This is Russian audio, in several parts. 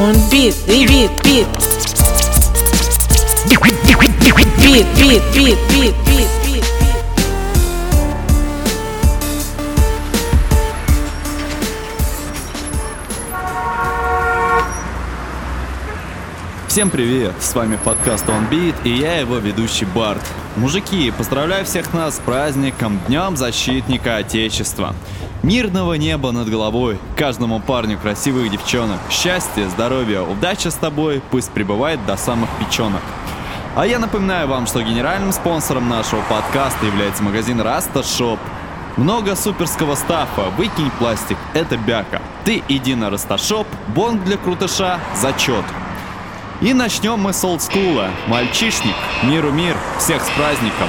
On beat, и beat, beat. Beat, beat, beat, beat, beat. beat. Всем привет! С вами подкаст On Beat и я его ведущий Барт. Мужики, поздравляю всех нас с праздником Днем Защитника Отечества. Мирного неба над головой, каждому парню красивых девчонок, счастья, здоровья, удача с тобой пусть пребывает до самых печенок. А я напоминаю вам, что генеральным спонсором нашего подкаста является магазин Раста Шоп. Много суперского стафа, выкинь пластик, это бяка. Ты иди на Расташоп, бонг для крутыша, зачет. И начнем мы с олдскула. Мальчишник, миру мир, всех с праздником.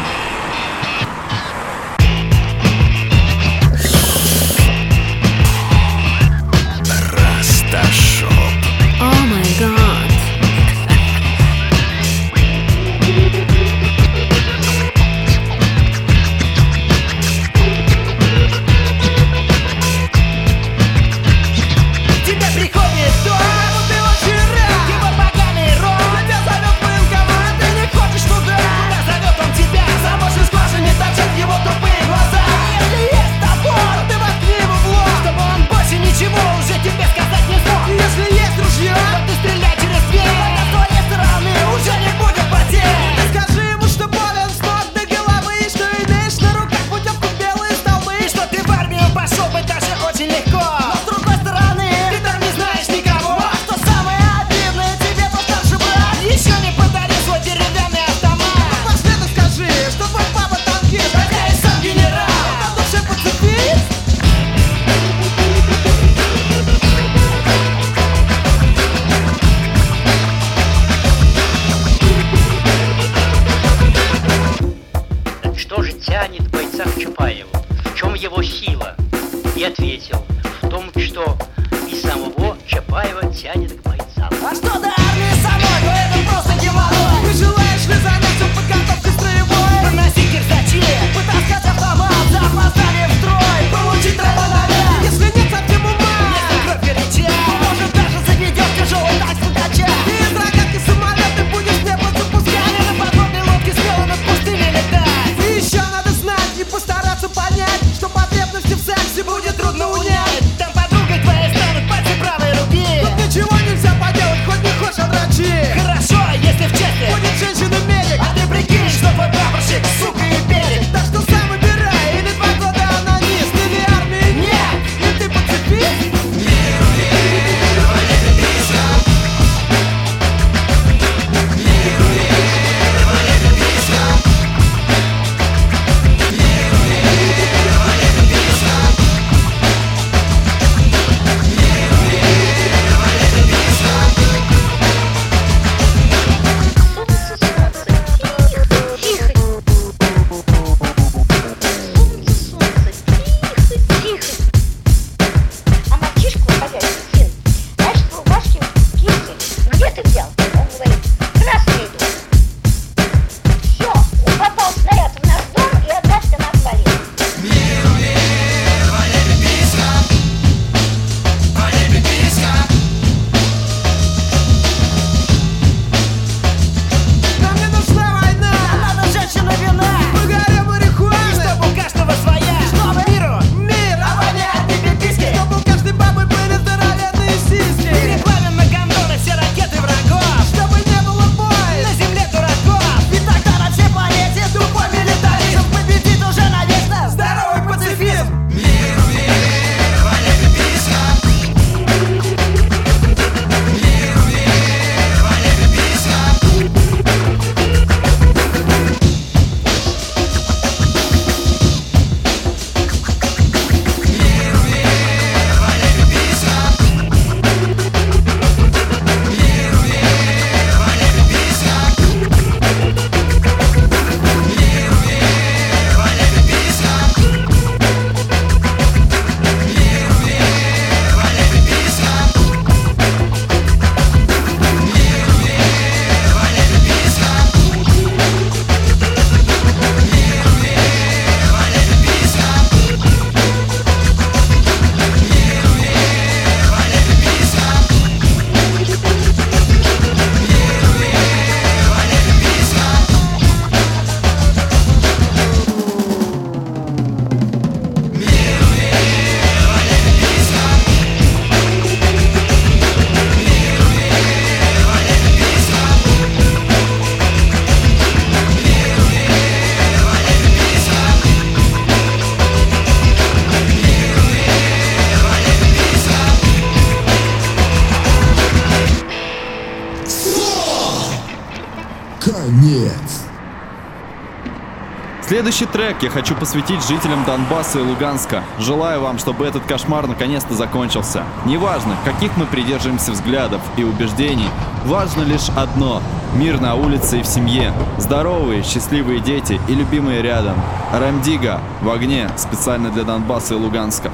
Следующий трек я хочу посвятить жителям Донбасса и Луганска. Желаю вам, чтобы этот кошмар наконец-то закончился. Неважно, каких мы придерживаемся взглядов и убеждений, важно лишь одно – мир на улице и в семье, здоровые, счастливые дети и любимые рядом. Рамдига в огне специально для Донбасса и Луганска.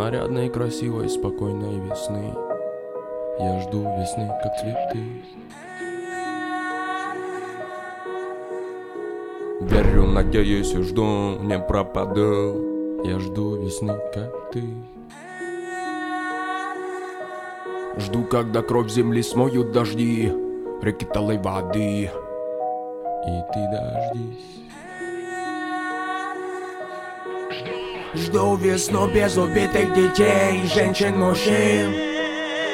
Нарядной, красивой, спокойной весны. Я жду весны, как цветы. Верю, надеюсь и жду, не пропаду. Я жду весны, как ты. Жду, когда кровь земли смоют дожди Реки талой воды. И ты дождись. Жду весну без убитых детей, женщин, мужчин.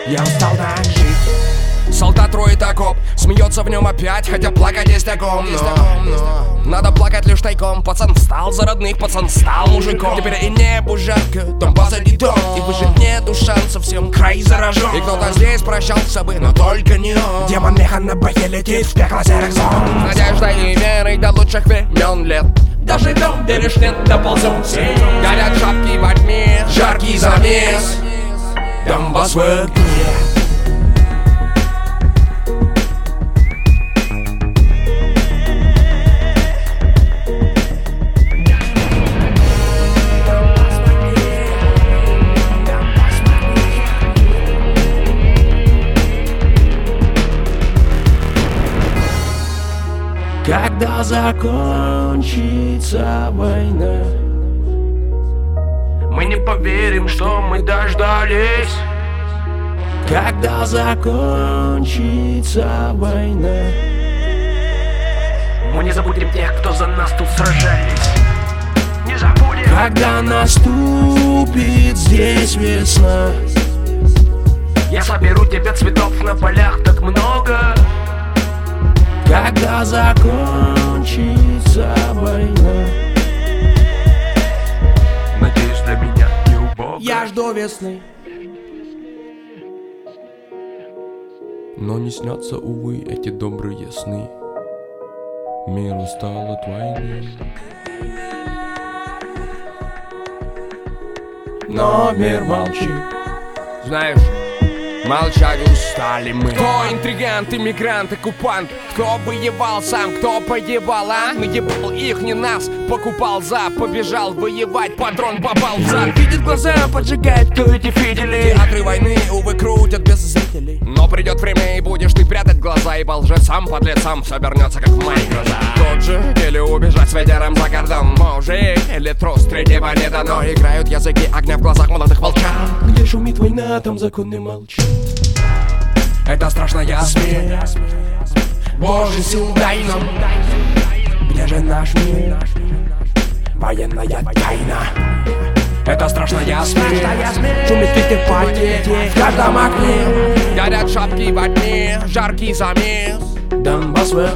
Я устал так жить. Солдат роет окоп, смеется в нем опять, хотя плакать есть о ком, но, но Надо плакать лишь тайком, пацан встал за родных, пацан стал мужиком. Теперь и небу жарко, дом позади дом. И выжить нету шансов, всем край заражен. И кто-то здесь прощался бы, но только не он. Демон меха на бое летит в пекло серых зон. Надеждой и верой до лучших времен лет Даже дом веришь нет, доползут все Горят шапки во тьме, жаркий замес. Донбасс в огне Когда закончится война Мы не поверим, что мы дождались. Когда закончится война Мы не забудем тех, кто за нас тут сражались. Не забудем. Когда наступит здесь весна Я соберу тебе цветов на полях так много Когда закончится война? Надеюсь, для меня не убого Я жду весны. Но не снятся, увы, эти добрые сны. Мир устал от войны Но мир молчит. Знаешь, молчать устали мы. Кто интригант, иммигрант, оккупант? Кто воевал сам, кто погибал, а? Наебал их, не нас, покупал за Побежал воевать, патрон попал в зад. Видит глаза, поджигает, кто эти фидели. Театры войны, увы, крутят без зрителей. Но придет время и будешь ты прятать глаза Ибо лжецам, подлецам все обернется, как в моих глазах Тот же, или убежать с ветером за кордон Мужик, или трус, третьего не дано Играют языки огня в глазах молодых волчат Где шумит война, там законы молчат Это страшная смерть Боже, сил дай нам. Где же наш мир? Военная тайна. Это страшная смерть Шумит в пакете В каждом окне. Горят шапки во тьме, жаркий замес. Донбасс в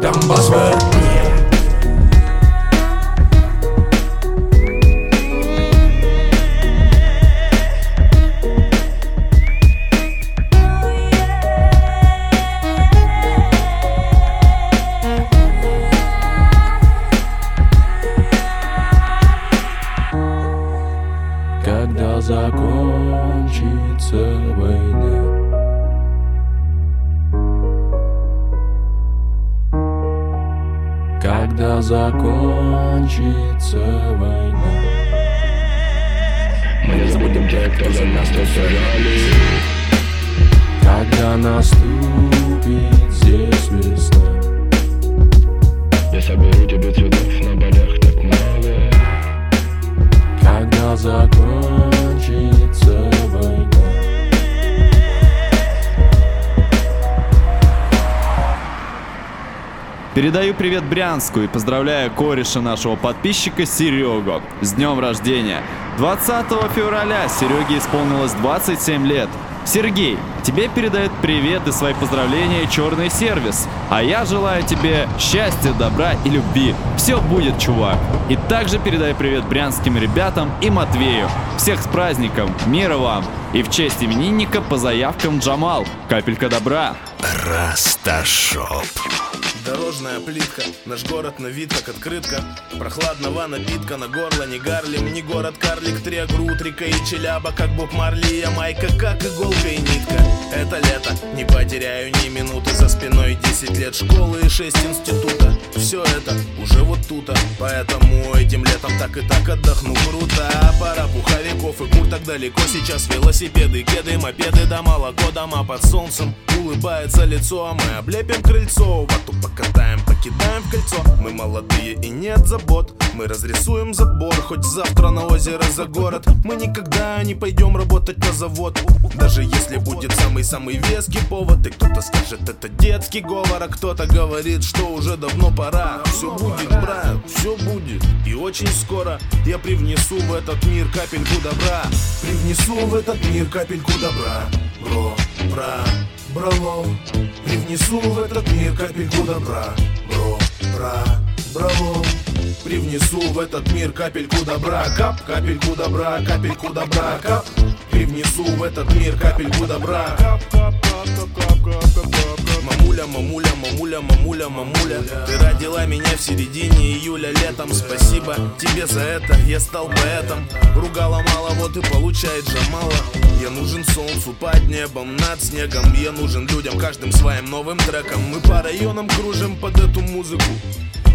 Донбасс привет Брянску и поздравляю кореша нашего подписчика Серегу с днем рождения. 20 февраля Сереге исполнилось 27 лет. Сергей, тебе передает привет и свои поздравления Черный сервис. А я желаю тебе счастья, добра и любви. Все будет, чувак. И также передай привет брянским ребятам и Матвею. Всех с праздником, мира вам. И в честь именинника по заявкам Джамал. Капелька добра. Расташоп. Дорожная плитка, наш город на вид как открытка. Прохладного напитка на горло не Гарлем, не город Карлик Трегру, Утрика и Челяба Как Боб Марли, я майка, как иголка и нитка. Это лето, не потеряю ни минуты. За спиной 10 лет школы и 6 института. Все это уже вот тут, поэтому этим летом так и так отдохну. Круто Пара пуховиков и курток далеко. Сейчас велосипеды, кеды, мопеды, да молоко, дома под солнцем. Улыбается лицо, а мы облепим крыльцо. Вату покатаем, покидаем в кольцо. Мы молодые и нет забот. Мы разрисуем забор, хоть завтра на озеро за город. Мы никогда не пойдем работать на завод. Даже если будет самый-самый веский повод И кто-то скажет, это детский говор А кто-то говорит, что уже давно пора. Все будет, брат, все будет. И очень скоро я привнесу в этот мир капельку добра. Привнесу в этот мир капельку добра Бро, бра, Браво, И внесу в этот мир капельку добра. Бро, бра, браво Привнесу в этот мир капельку добра. Кап, капельку добра, капельку добра. Кап, привнесу в этот мир капельку добра. Кап, кап, кап, кап, кап, кап, кап, кап. Мамуля, мамуля, мамуля, мамуля, мамуля. Ты родила меня в середине июля летом. Спасибо тебе за это, я стал поэтом. Ругала мало, вот и получает же мало. Я нужен солнцу под небом, над снегом. Я нужен людям каждым своим новым треком. Мы по районам кружим под эту музыку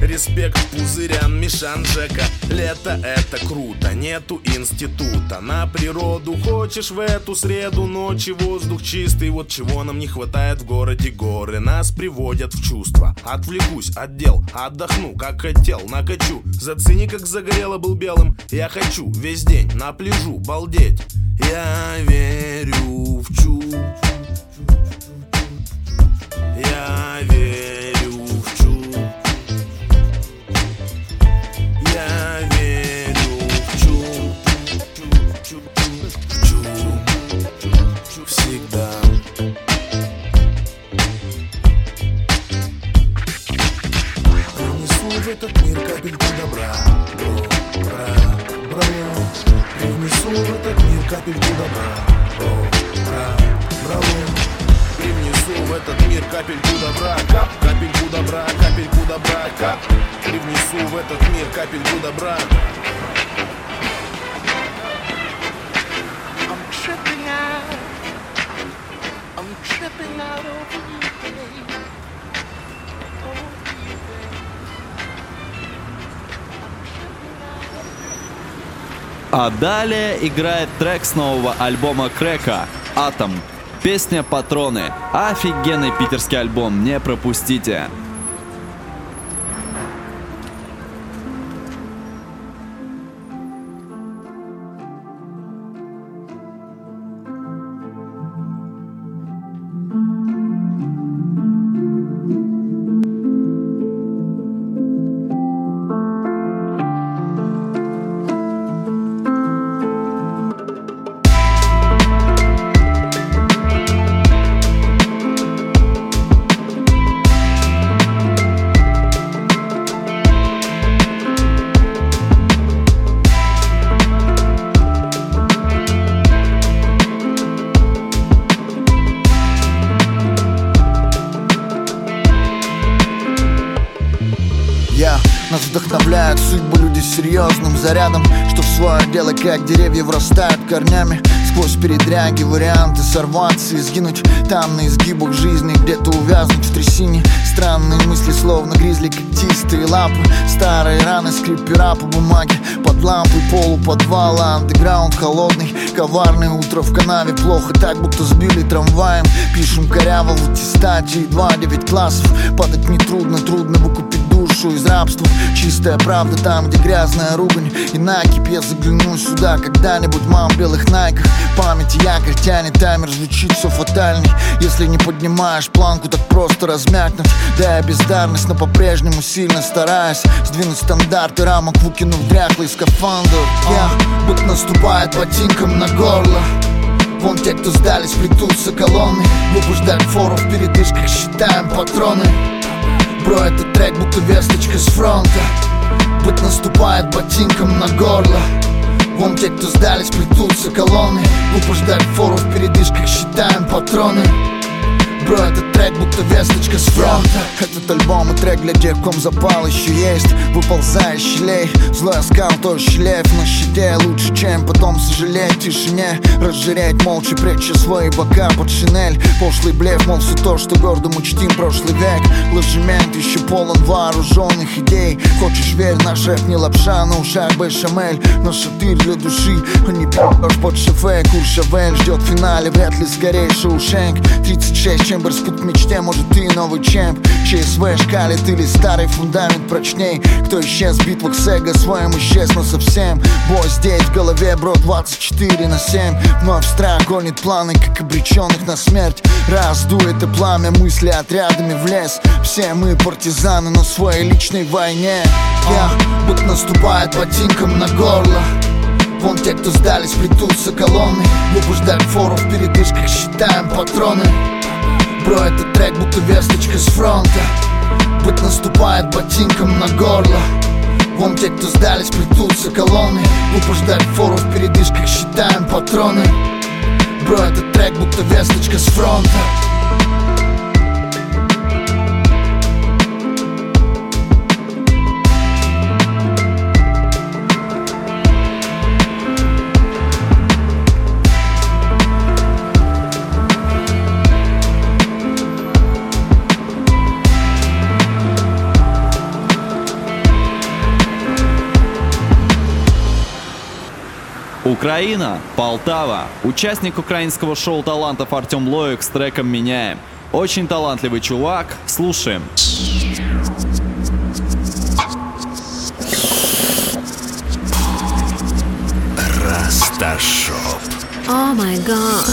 Респект пузырян, Мишан, Жека. Лето это круто, нету института. На природу хочешь в эту среду Ночи воздух чистый, вот чего нам не хватает в городе Горы. Нас приводят в чувство. Отвлекусь от дел, отдохну, как хотел Накачу, зацени, как загорело был белым. Я хочу весь день на пляжу балдеть. Я верю в чу Я верю А далее играет трек с нового альбома Крека «Атом». Песня «Патроны». Офигенный питерский альбом, не пропустите. Серьезным зарядом Что в свое дело, как деревья врастают корнями. Сквозь передряги, варианты сорваться и сгинуть. Там на изгибах жизни где-то увязнуть в трясине. Странные мысли, словно гризли когтистые лапы. Старые раны, скрип пера по бумаге. Под лампой полу подвала, андеграунд холодный. Коварное утро в канаве, плохо так, будто сбили трамваем. Пишем коряво в аттестате, едва девять классов. Падать нетрудно, трудно выкупить душу из рабства. Чистая правда там, где грязная ругань. И накипь я загляну сюда. Когда-нибудь Мам в белых найках. Памяти якорь тянет, таймер звучит все фатальный Если не поднимаешь планку, так просто размякнуть. Да я бездарность, но по-прежнему сильно стараюсь. Сдвинуть стандарты рамок, выкинув дряхлый скафандр. Я, будто наступает ботинком на горло. Вон те, кто сдались, плетутся колонны. Глупо ждать фору в передышках, считаем патроны Бро, этот трек будто весточка с фронта. Быт наступает ботинком на горло. Вон те, кто сдались, плетутся колонны. Глупо фору в передышках, считаем патроны Бро, этот трек будто весточка с фронта. Этот альбом и трек для тех, ком запал еще есть. Выползая из щелей, злой оскал, то шлейф на щите. Лучше, чем потом сожалеть в тишине. Разжиреть молча, пряча свои бока под шинель. Пошлый блеф, мол, все то, что гордо мы чтим прошлый век. Ложемент еще полон вооруженных идей. Хочешь верь, наш рэп не лапша, на ушах бешамель Но шатырь для души, а не пи***ш под шофе. Куршавель ждет в финале, вряд ли скорее Шоушенк. 36 Чемберс путь к мечте, может ты новый чемп. ЧСВ шкалит или старый фундамент прочней? Кто исчез в битвах с своим исчез, но совсем. Бой здесь в голове, бро, 24 на 7 Вновь страх гонит планы, как обреченных на смерть. Раздует и пламя мысли отрядами в лес. Все мы партизаны на своей личной войне. Я, будто наступает ботинком на горло. Вон те, кто сдались, плетутся колонны. Глупо ждать фору в передышках, считаем патроны Бро, этот трек будто весточка с фронта. Быт наступает ботинком на горло. Вон те, кто сдались, плетутся колонны. Глупо ждать фору в передышках, считаем патроны. Бро, этот трек будто весточка с фронта Украина, Полтава. Участник украинского шоу талантов Артем Лоек с треком «Меняем». Очень талантливый чувак. Слушаем. Расташоп. О май гад.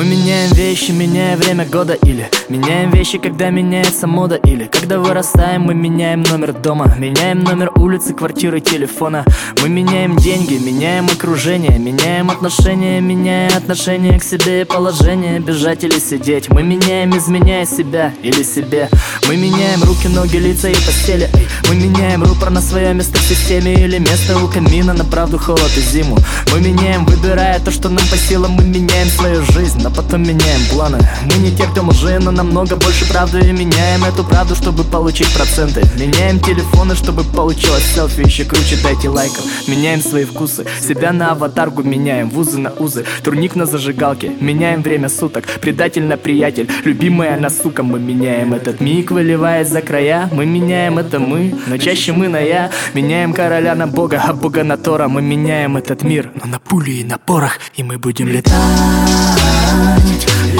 Мы меняем вещи, меняя время года или Меняем вещи, когда меняется мода или Когда вырастаем, мы меняем номер дома Меняем номер улицы, квартиры, телефона. Мы меняем деньги, меняем окружение Меняем отношения, меняя отношение к себе и положение Бежать или сидеть. Мы меняем, изменяя себя или себе. Мы меняем руки, ноги, лица и постели Эй, Мы меняем рупор на свое место в системе Или место у камина на правду, холод и зиму. Мы меняем, выбирая то, что нам по силам. Мы меняем свою жизнь, но потом меняем планы. Мы не те, кто лжи, но намного больше правды И меняем эту правду, чтобы получить проценты. Меняем телефоны, чтобы получилось селфи Еще круче дайте лайков. Меняем свои вкусы Себя на аватарку меняем Вузы на узы Турник на зажигалке. Меняем время суток Предатель на приятель Любимая на сука Мы меняем этот миг Выливает за края. Мы меняем это мы Но чаще мы на я Меняем короля на бога А бога на Тора. Мы меняем этот мир Но на пули и на порох И мы будем летать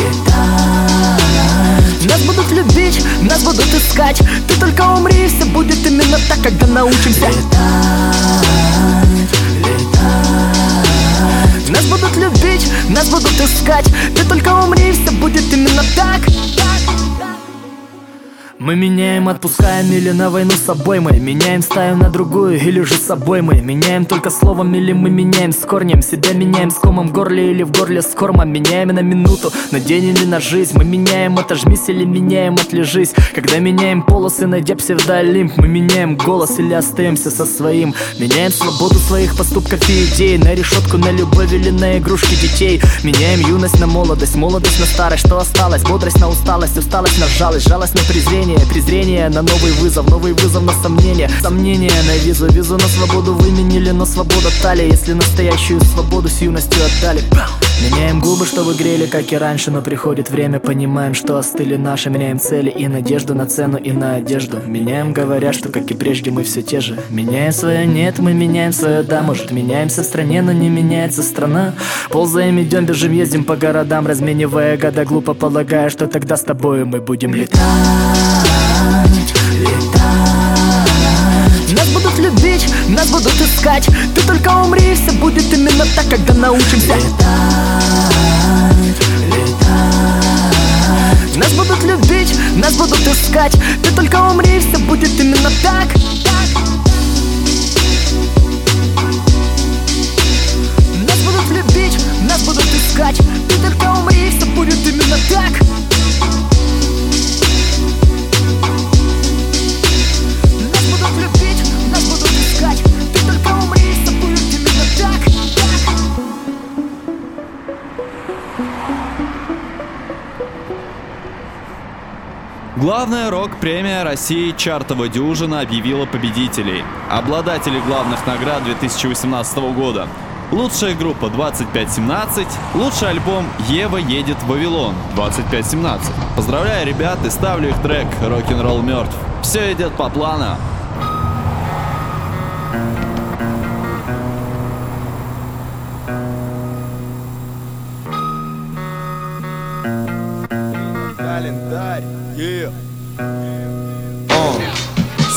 летать Нас будут любить, нас будут искать. Ты только умри, все будет именно так, когда научимся. Летать, летать Нас будут любить, нас будут искать. Ты только умри, все будет именно так мы меняем, отпускаем или на войну с собой мы. Меняем, ставим на другую или же с собой мы. Меняем только словом или мы меняем с корнем. Себя меняем с комом в горле или в горле с кормом. Меняем на минуту, на день или на жизнь. Мы меняем, отожмись или меняем, отлежись. Когда меняем полосы, найдя псевдолимп Мы меняем голос или остаемся со своим. Меняем свободу своих поступков и идей. На решетку, на любовь или на игрушки детей. Меняем юность на молодость, молодость на старость. Что осталось? Бодрость на усталость, усталость на жалость. Жалость на презрение презрение Презрение на новый вызов, новый вызов на сомнение Сомнение на визу, визу на свободу выменили, но свобода талия Если настоящую свободу с юностью отдали Меняем губы, чтобы грели, как и раньше Но приходит время, понимаем, что остыли наши Меняем цели и надежду на цену и на одежду. Меняем, говоря, что как и прежде мы все те же. Меняем свое нет, мы меняем свое да Может меняемся в стране, но не меняется страна. Ползаем, идем, бежим, ездим по городам Разменивая года, глупо полагая, что тогда с тобой мы будем летать Летать нас будут искать. Ты только умри, все будет именно так, когда научимся. Нас будут любить, нас будут искать. Ты только умри, все будет именно так. Нас будут любить, нас будут искать. Ты только умри, все будет именно так Главная рок-премия России «Чартова дюжина» объявила победителей. Обладатели главных наград 2018 года. Лучшая группа 2517, лучший альбом «Ева едет в Вавилон» 2517. Поздравляю ребят и ставлю их трек «Рок-н-ролл мертв». Все идет по плану. Календарь,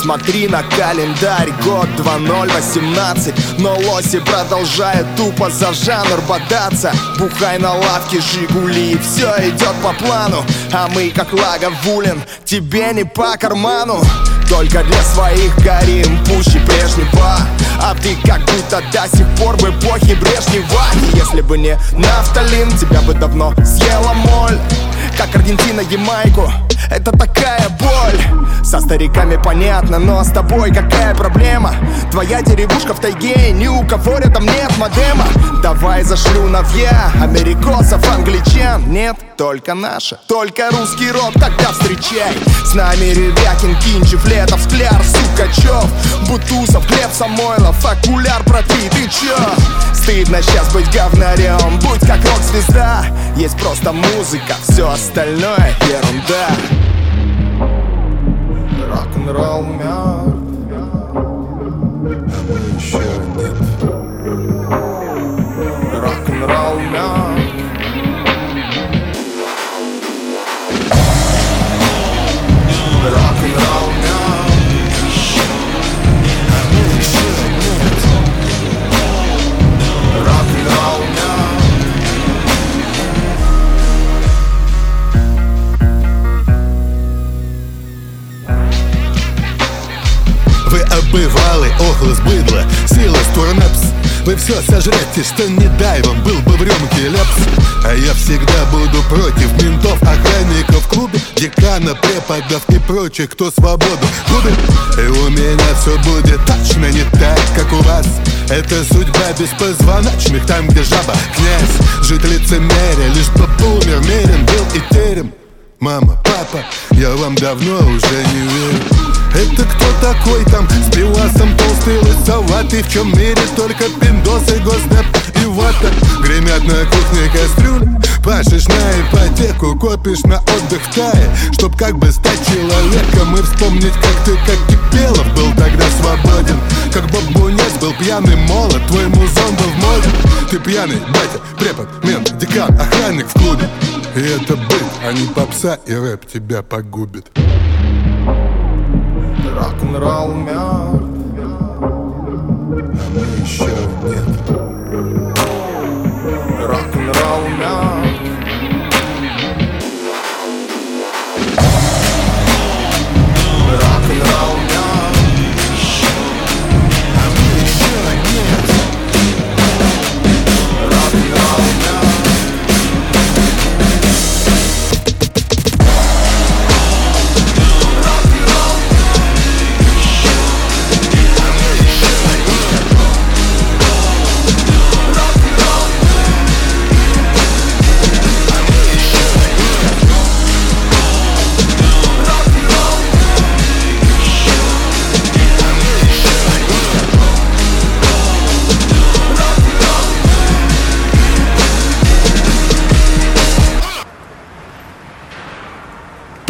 Смотри на календарь, год 2018 Но лоси продолжают тупо за жанр бодаться. Бухай на лавке Жигули, все идет по плану. А мы как Лаговулин, тебе не по карману. Только для своих горим пуще прежнего. А ты как будто до сих пор в эпохе Брежнева. Если бы не нафталин, тебя бы давно съела моль. Как Аргентина Ямайку, это такая боль. Со стариками понятно, но с тобой какая проблема? Твоя деревушка в тайге, ни у кого рядом нет модема. Давай зашлю навья, америкосов, англичан. Нет, только наша, только русский рок тогда встречай. С нами Ревякин, Кинчев, Летов, Скляр, Сукачев Бутусов, Глеб Самойлов, окуляр протри, ты чё? Стыдно сейчас быть говнарем, будь как рок-звезда. Есть просто музыка, все остальное ерунда. Рок-н-ролл мертв, Все сожрете, что не дай вам, был бы в рюмке ляпс А я всегда буду против ментов, охранников в клубе Декана, преподов и прочих, кто свободу губит. И у меня все будет точно не так, как у вас. Это судьба беспозвоночных, там где жаба князь. Жить лицемерие, лишь бы умер, мерен был и терем. Мама, папа, я вам давно уже не верю Это кто такой там? С пивасом толстый лысоватый. В чем мире только пиндосы, госдеп и вата Гремят на кухне кастрюли Пашешь на ипотеку, копишь на отдых в Тае. Чтоб как бы стать человеком и вспомнить, как ты, как Кипелов был тогда свободен. Как Бабунец был пьяный молод, твой музон был в моде. Ты пьяный, батя, препод, мент, декан, охранник в клубе. И это быт, а не попса и рэп тебя погубит Рок-н-ролл мертв, а мы еще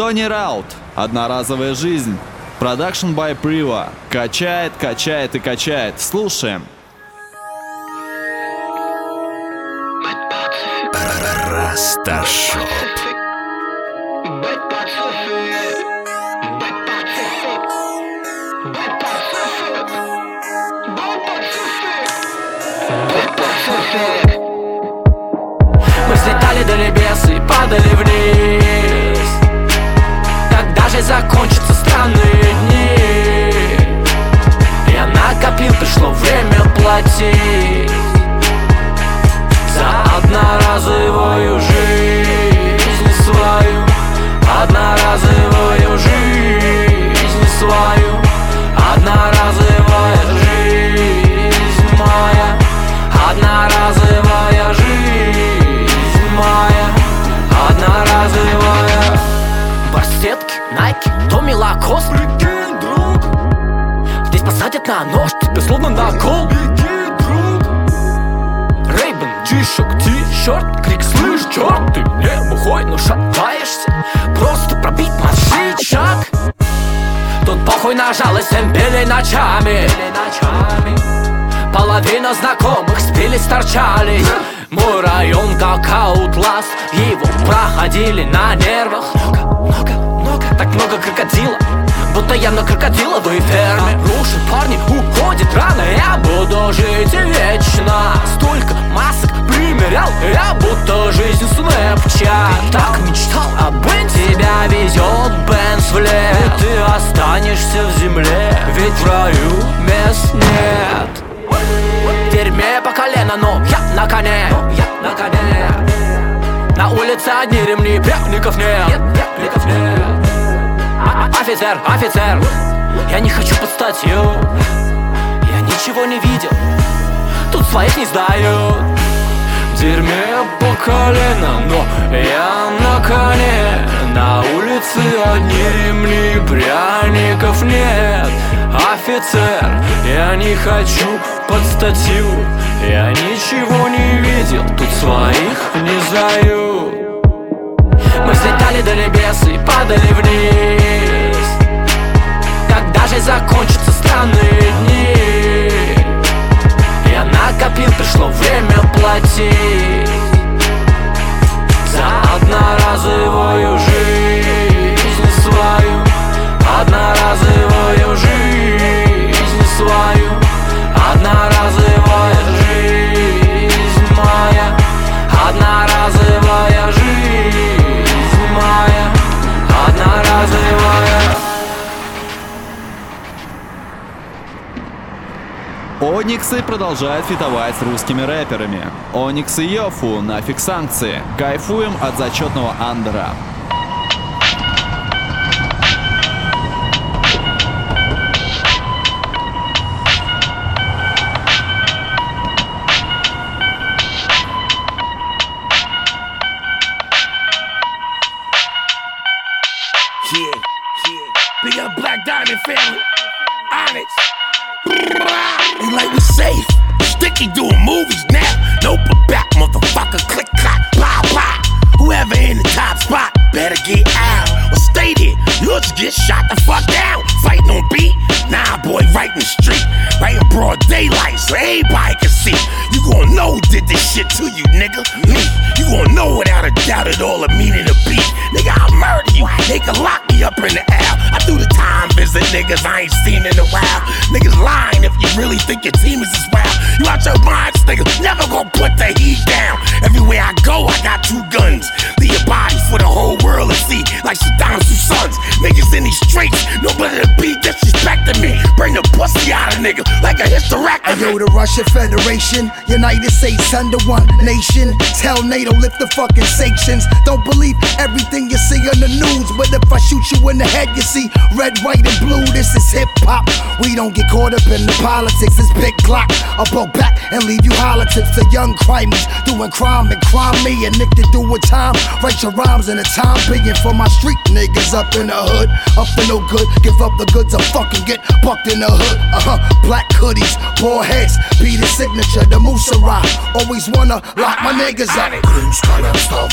Ronnie Раут. Одноразовая жизнь. Production by Priva. Качает, качает и качает. Слушаем. Расташоп. Платить За одноразовую жизнь свою Одноразовую жизнь свою Одноразовая жизнь моя Одноразовая жизнь моя Одноразовая. Барсетки, Найки, Томми Лакост Прикинь, друг. Здесь посадят на нож, тебе словно на кол Тут похуй на жалость, всем пели ночами. Половина знакомых спились, торчались Мой район как аутласт Его проходили на нервах. Много, много, много, так много крокодила Будто я на крокодиловой ферме Рушит парни, уходит рано. Я буду жить вечно. Столько масок примерял Я будто жизнь снэпчат Так мечтал об Тебя везет Бенс в лес И ты останешься в земле Ведь в раю мест нет. В дерьме по колено, но я на коне. Я на коне. На улице одни ремни, пряников нет. Нет А- а- Офицер, офицер. Я не хочу под статью. Я ничего не видел. Тут своих не сдают В дерьме по колено, но я на коне. На улице одни ремни, пряников нет. Офицер, я не хочу под статью. Я ничего не видел, тут своих не сдаю Мы взлетали до небес и падали вниз закончатся странные дни. Я накопил, пришло время платить Ониксы продолжают фитовать с русскими рэперами. Оникс и Йофу, нафиг санкции. Кайфуем от зачетного андера. Safe. Sticky doing movies now. Nope, back, motherfucker. Click, clack, blah, blah. Whoever in the top spot better get out or stay there. You'll just get shot the fuck down. Fighting on beat. Nah, boy, right in the street. Right in broad daylight so everybody can see. You gon' know who did this shit to you, nigga. Me. You gon' know without a doubt at all the meaning of beat. Nigga, I'll murder you. They can lock me up in the air. I do the time visit niggas I ain't seen in a while. Niggas lying if you really think your team is as wild. You out your minds, nigga. Never gonna put the heat down. Everywhere I go, I got two guns. Leave your body for the whole world to see. Like Saddam's two sons. Niggas in these streets, nobody to be disrespecting me. Bring the pussy out of nigga like a hysterectomy. Yo, the Russian Federation, United States under one nation. Tell NATO lift the fucking sanctions. Don't believe everything you see on the news, but if I shoot you in the head, you see red, white, and and blue, this is hip hop. We don't get caught up in the politics, it's big clock. I'll pull back and leave you holler tips to young crimeys doing crime and crime me. And Nick to do with time, write your rhymes in the time being for my street niggas up in the hood. Up for no good, give up the goods or fucking get bucked in the hood. Uh huh, black hoodies, bald heads, be the signature, the Musarat. Always wanna lock my niggas up. Krymska lemsta,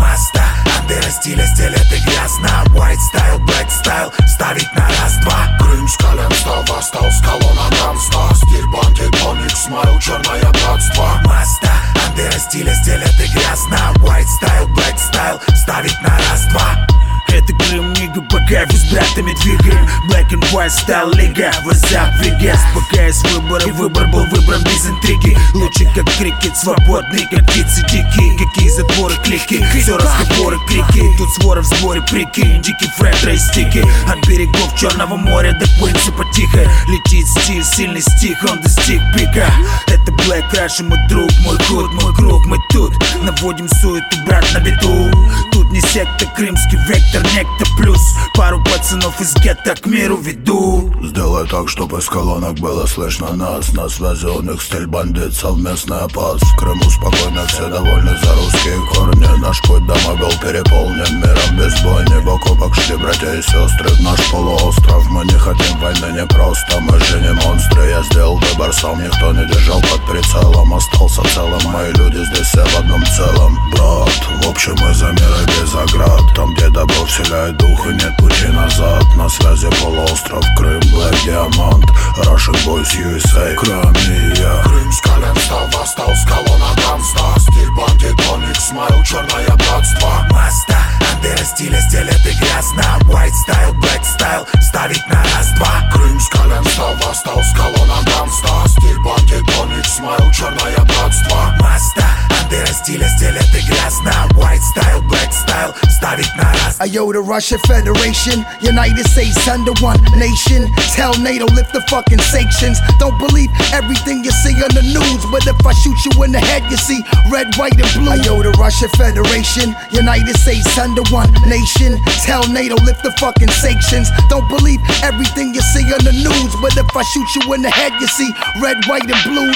wasta. Андера стиля стелет и грязно. White style, black style, ставить на раз-два. Крымская стал восстал с колонна Ганста Стиль бандит, тоник, смайл, черное братство. Маста, андера стиля стелет и грязно. White style, black style, ставить на раз-два это Крым, нига, кайфу с братами двигаем. Black and white стал лига, WhatsApp, Vegas Пока есть выборы, выбор был выбран без интриги. Лучше как крикет, свободный, как птицы дикие. Какие затворы, клики, все разговоры, крики Тут свора в сборе, прикинь, дикий фред, рейстики От берегов Черного моря до Куинса потихо. Летит стиль, сильный стих, он достиг пика. Это Black Rush, мой друг, мой худ, мой круг, мы тут Наводим суету, брат, на беду Тут не секта, крымский вектор, некто плюс. Пару пацанов из гетто к миру веду. Сделай так, чтобы из колонок было слышно нас. На связи у них стиль бандит, совместный опас В Крыму спокойно, все довольны за русские корни. Наш путь домой был переполнен миром без бойни. Бок о бок шли братья и сестры. В наш полуостров. Мы не хотим войны не просто, мы же не монстры. Я сделал сам, никто не держал под прицелом Остался целым, мои люди здесь все в одном целом. Брат, в общем мы за мир и без оград. Там где добро вселяет дух и нет пути назад. На связи полуостров Крым, Black Diamond Russian Boys USA Кроме я. Крымская стал восстал с колонна Ганста Стиль бандит, тоник, смайл, черное братство. Маста, андера стиля стелет и грязно White style, black style, ставить на раз-два Крымская стал восстал с колонна Ганста Стиль бандит, тоник, смайл, черное братство Маста, андера стиля стелет и грязно White style, black style, ставить на раз Ayo, the Russian Federation, United States under one nation. Tell NATO, lift the fucking sanctions. Don't believe everything you see on the news, but if I shoot you in the head, you see red, white, and blue. Ayo, the Russian Federation, United States under one nation. Tell NATO, lift the fucking sanctions. Don't believe everything you see on the news, but if I shoot you in the head, you see red, white, and blue.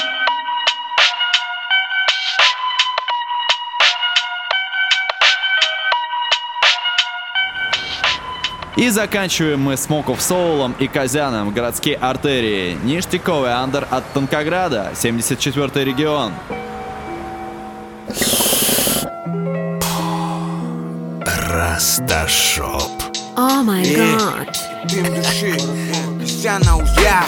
И заканчиваем мы Смоков Соулом и Казяном, городские артерии. Ништяковый андер от Танкограда, 74 регион. Расташоп Oh my god. Козян Ауя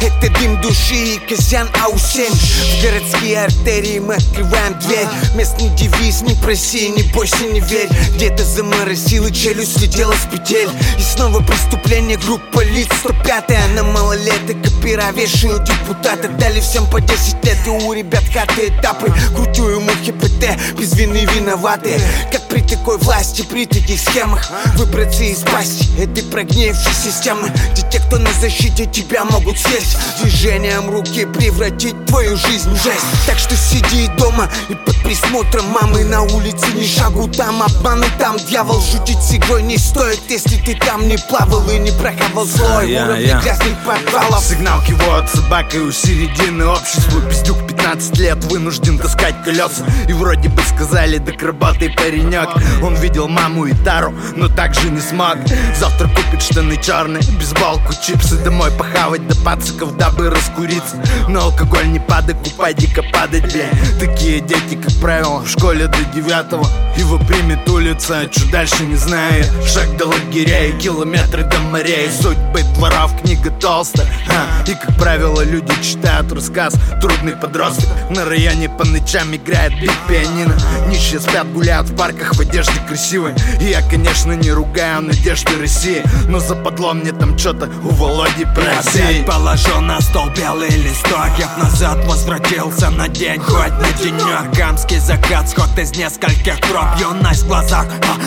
Это дым души Козян Ау-7 В городские артерии мы открываем дверь. Местный девиз не проси, не бойся, не верь. Где-то заморосила челюсть, слетела с петель. И снова преступление, группа лиц. 105 На малолеток опера вешают депутата. Дали всем по 10 лет и у ребят хаты этапы. Крутю ему ХПТ, без вины виноваты. Как при такой власти, при таких схемах. Выбраться из пасти этой прогнившей системы. Где те, кто на защите тебя могут съесть Движением руки превратить твою жизнь в жесть. Так что сиди дома и под присмотром мамы На улице ни шагу там, обману там. Дьявол шутить с игрой не стоит Если ты там не плавал и не прохавал. Слой Я, Уровни я. грязных подвалов Сигналки вот собакой у середины общества. Пиздюк 15 лет вынужден таскать колеса. И вроде бы сказали, да крабатый паренек Он видел маму и Тару, но так же не смог. Завтра купит штаны черные, бейсболку, чипсы. Домой похавать до пациков, дабы раскуриться. На алкоголь не падай, купай, дико падать, блин Такие дети, как правило, в школе до девятого. Его примет улица, чуть дальше не знаю Шаг до лагерей, километры до морей Судьбы дворов, книга толстая а, И, как правило, люди читают рассказ. Трудный подросток на районе по ночам играет бит пианино. Нищие спят, гуляют в парках в одежде красивой. И я, конечно, не ругаю надежды России Но западло мне там что-то у Володи просить Положил на стол белый листок. Я б назад возвратился на день, хоть на денек Камский закат, сход из нескольких троп Юность в глазах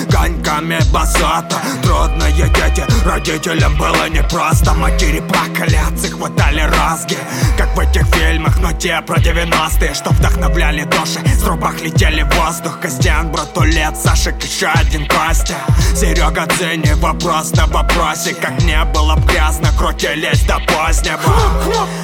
огоньками басота. Трудные дети, родителям было непросто. Матери плакали, хватали розги Как в этих фильмах, но те про 90-е, что вдохновляли души С трубах летели воздух Костян, братулет, Сашек, еще один Костя. Серега, Дзенни, вопрос на вопросе. Как не было б грязно, крутились до позднего.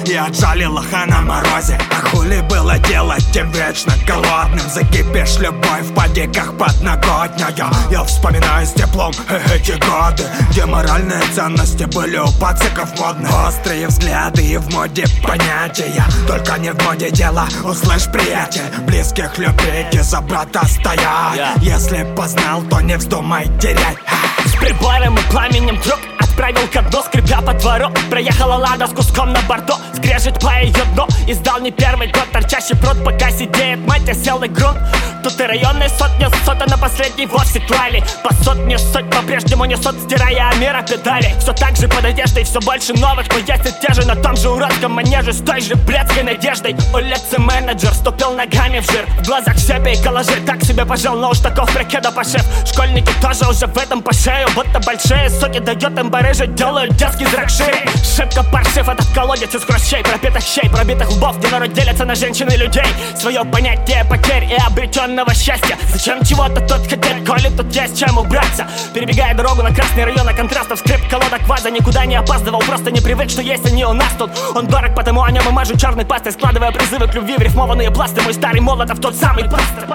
И отжали лоха на морозе. А хули было делать тем вечно голодным? Закипишь любовь в подиках подноготняя Я вспоминаю с теплом эти годы Где моральные ценности были у пациков модны Острые взгляды и в моде понятия. Только не в моде дело, услышь, приятель. Близких любить и за брата стоять. Если познал, то не вздумай терять. С прибором и пламенем друг Отправил дну, скрипя по двору Проехала лада с куском на борту. Скрежет по ее дну Издал не первый год. Торчащий пруд Пока сидеет мать, я сел на грунт. Тут и районные сотни сота на последней вовсе клали По сотне соть по-прежнему несут Стирая мира педали Все так же под одеждой, все больше новых Но есть те же. На том же уродском манеже С той же блядской надеждой. Улицы менеджер ступил ногами в жир. В глазах щепи и коллажи Так себе пожал, но уж таков прокеда пошив Школьники тоже уже в этом по шею Будто большие соки дает им барыжи Делают детский зрак шире Шибко паршив этот колодец из хрущей Пропитых щей, пробитых лбов Где народ делится на женщин и людей. Свое понятие потерь и обретенного счастья. Зачем чего-то тут хотеть, коли тут есть чем убраться? Перебегая дорогу на красный район, на контрастов скрип колодок ваза Никуда не опаздывал, просто не привык, что есть они у нас тут. Он дорог, потому о нем и мажу черной пастой Складывая призывы к любви в рифмованные пласты. Мой старый молотов тот самый пастор.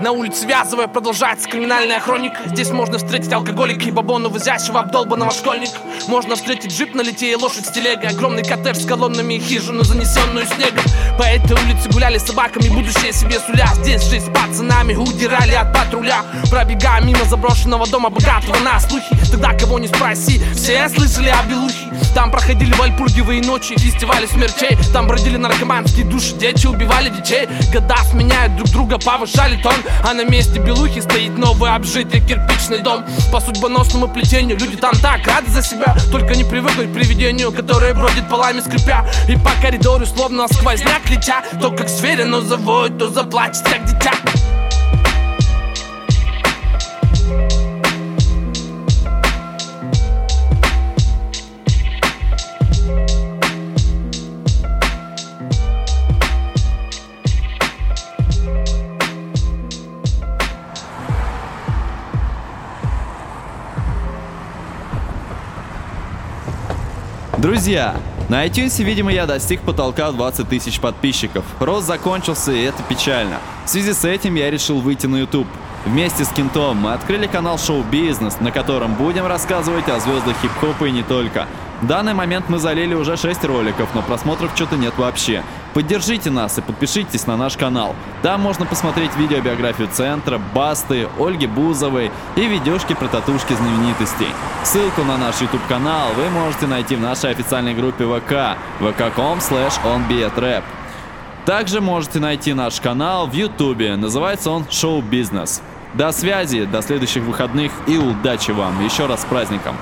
На улице Вязовая продолжается криминальная хроника. Здесь можно встретить алкоголика и бабону возящего обдолбанного школьника Можно встретить джип на лите и лошадь с телегой. Огромный коттедж с колоннами и хижину, занесенную снегом. По этой улице гуляли собаками, будущее себе суля. Здесь жизнь с пацанами удирали от патруля. Пробегая мимо заброшенного дома богатого на слухи. Тогда кого не спроси, все слышали о Белухе. Там проходили вальпургивые ночи, фестивали смертей Там бродили наркоманские души, дети убивали детей. Года сменяют друг друга, повышали тон. А на месте Белухи стоит новый обжитый кирпичный дом. По судьбоносному плетению люди там так рады за себя. Только не привыкнуть к привидению, которое бродит полами скрипя. И по коридору словно сквозняк летя. То как зверь, но завоет, то заплачет, как дитя Друзья, на iTunes, видимо, я достиг потолка 20 тысяч подписчиков. Рост закончился, и это печально. В связи с этим я решил выйти на YouTube. Вместе с Кентом мы открыли канал Шоу Бизнес, на котором будем рассказывать о звездах хип-хопа и не только. В данный момент мы залили уже 6 роликов, но просмотров что-то нет вообще. Поддержите нас и подпишитесь на наш канал. Там можно посмотреть видеобиографию Центра, Басты, Ольги Бузовой и видюшки про татушки знаменитостей. Ссылку на наш YouTube канал вы можете найти в нашей официальной группе ВК vk.com slash Также можете найти наш канал в YouTube, называется он Шоу Бизнес. До связи, до следующих выходных и удачи вам. Еще раз с праздником.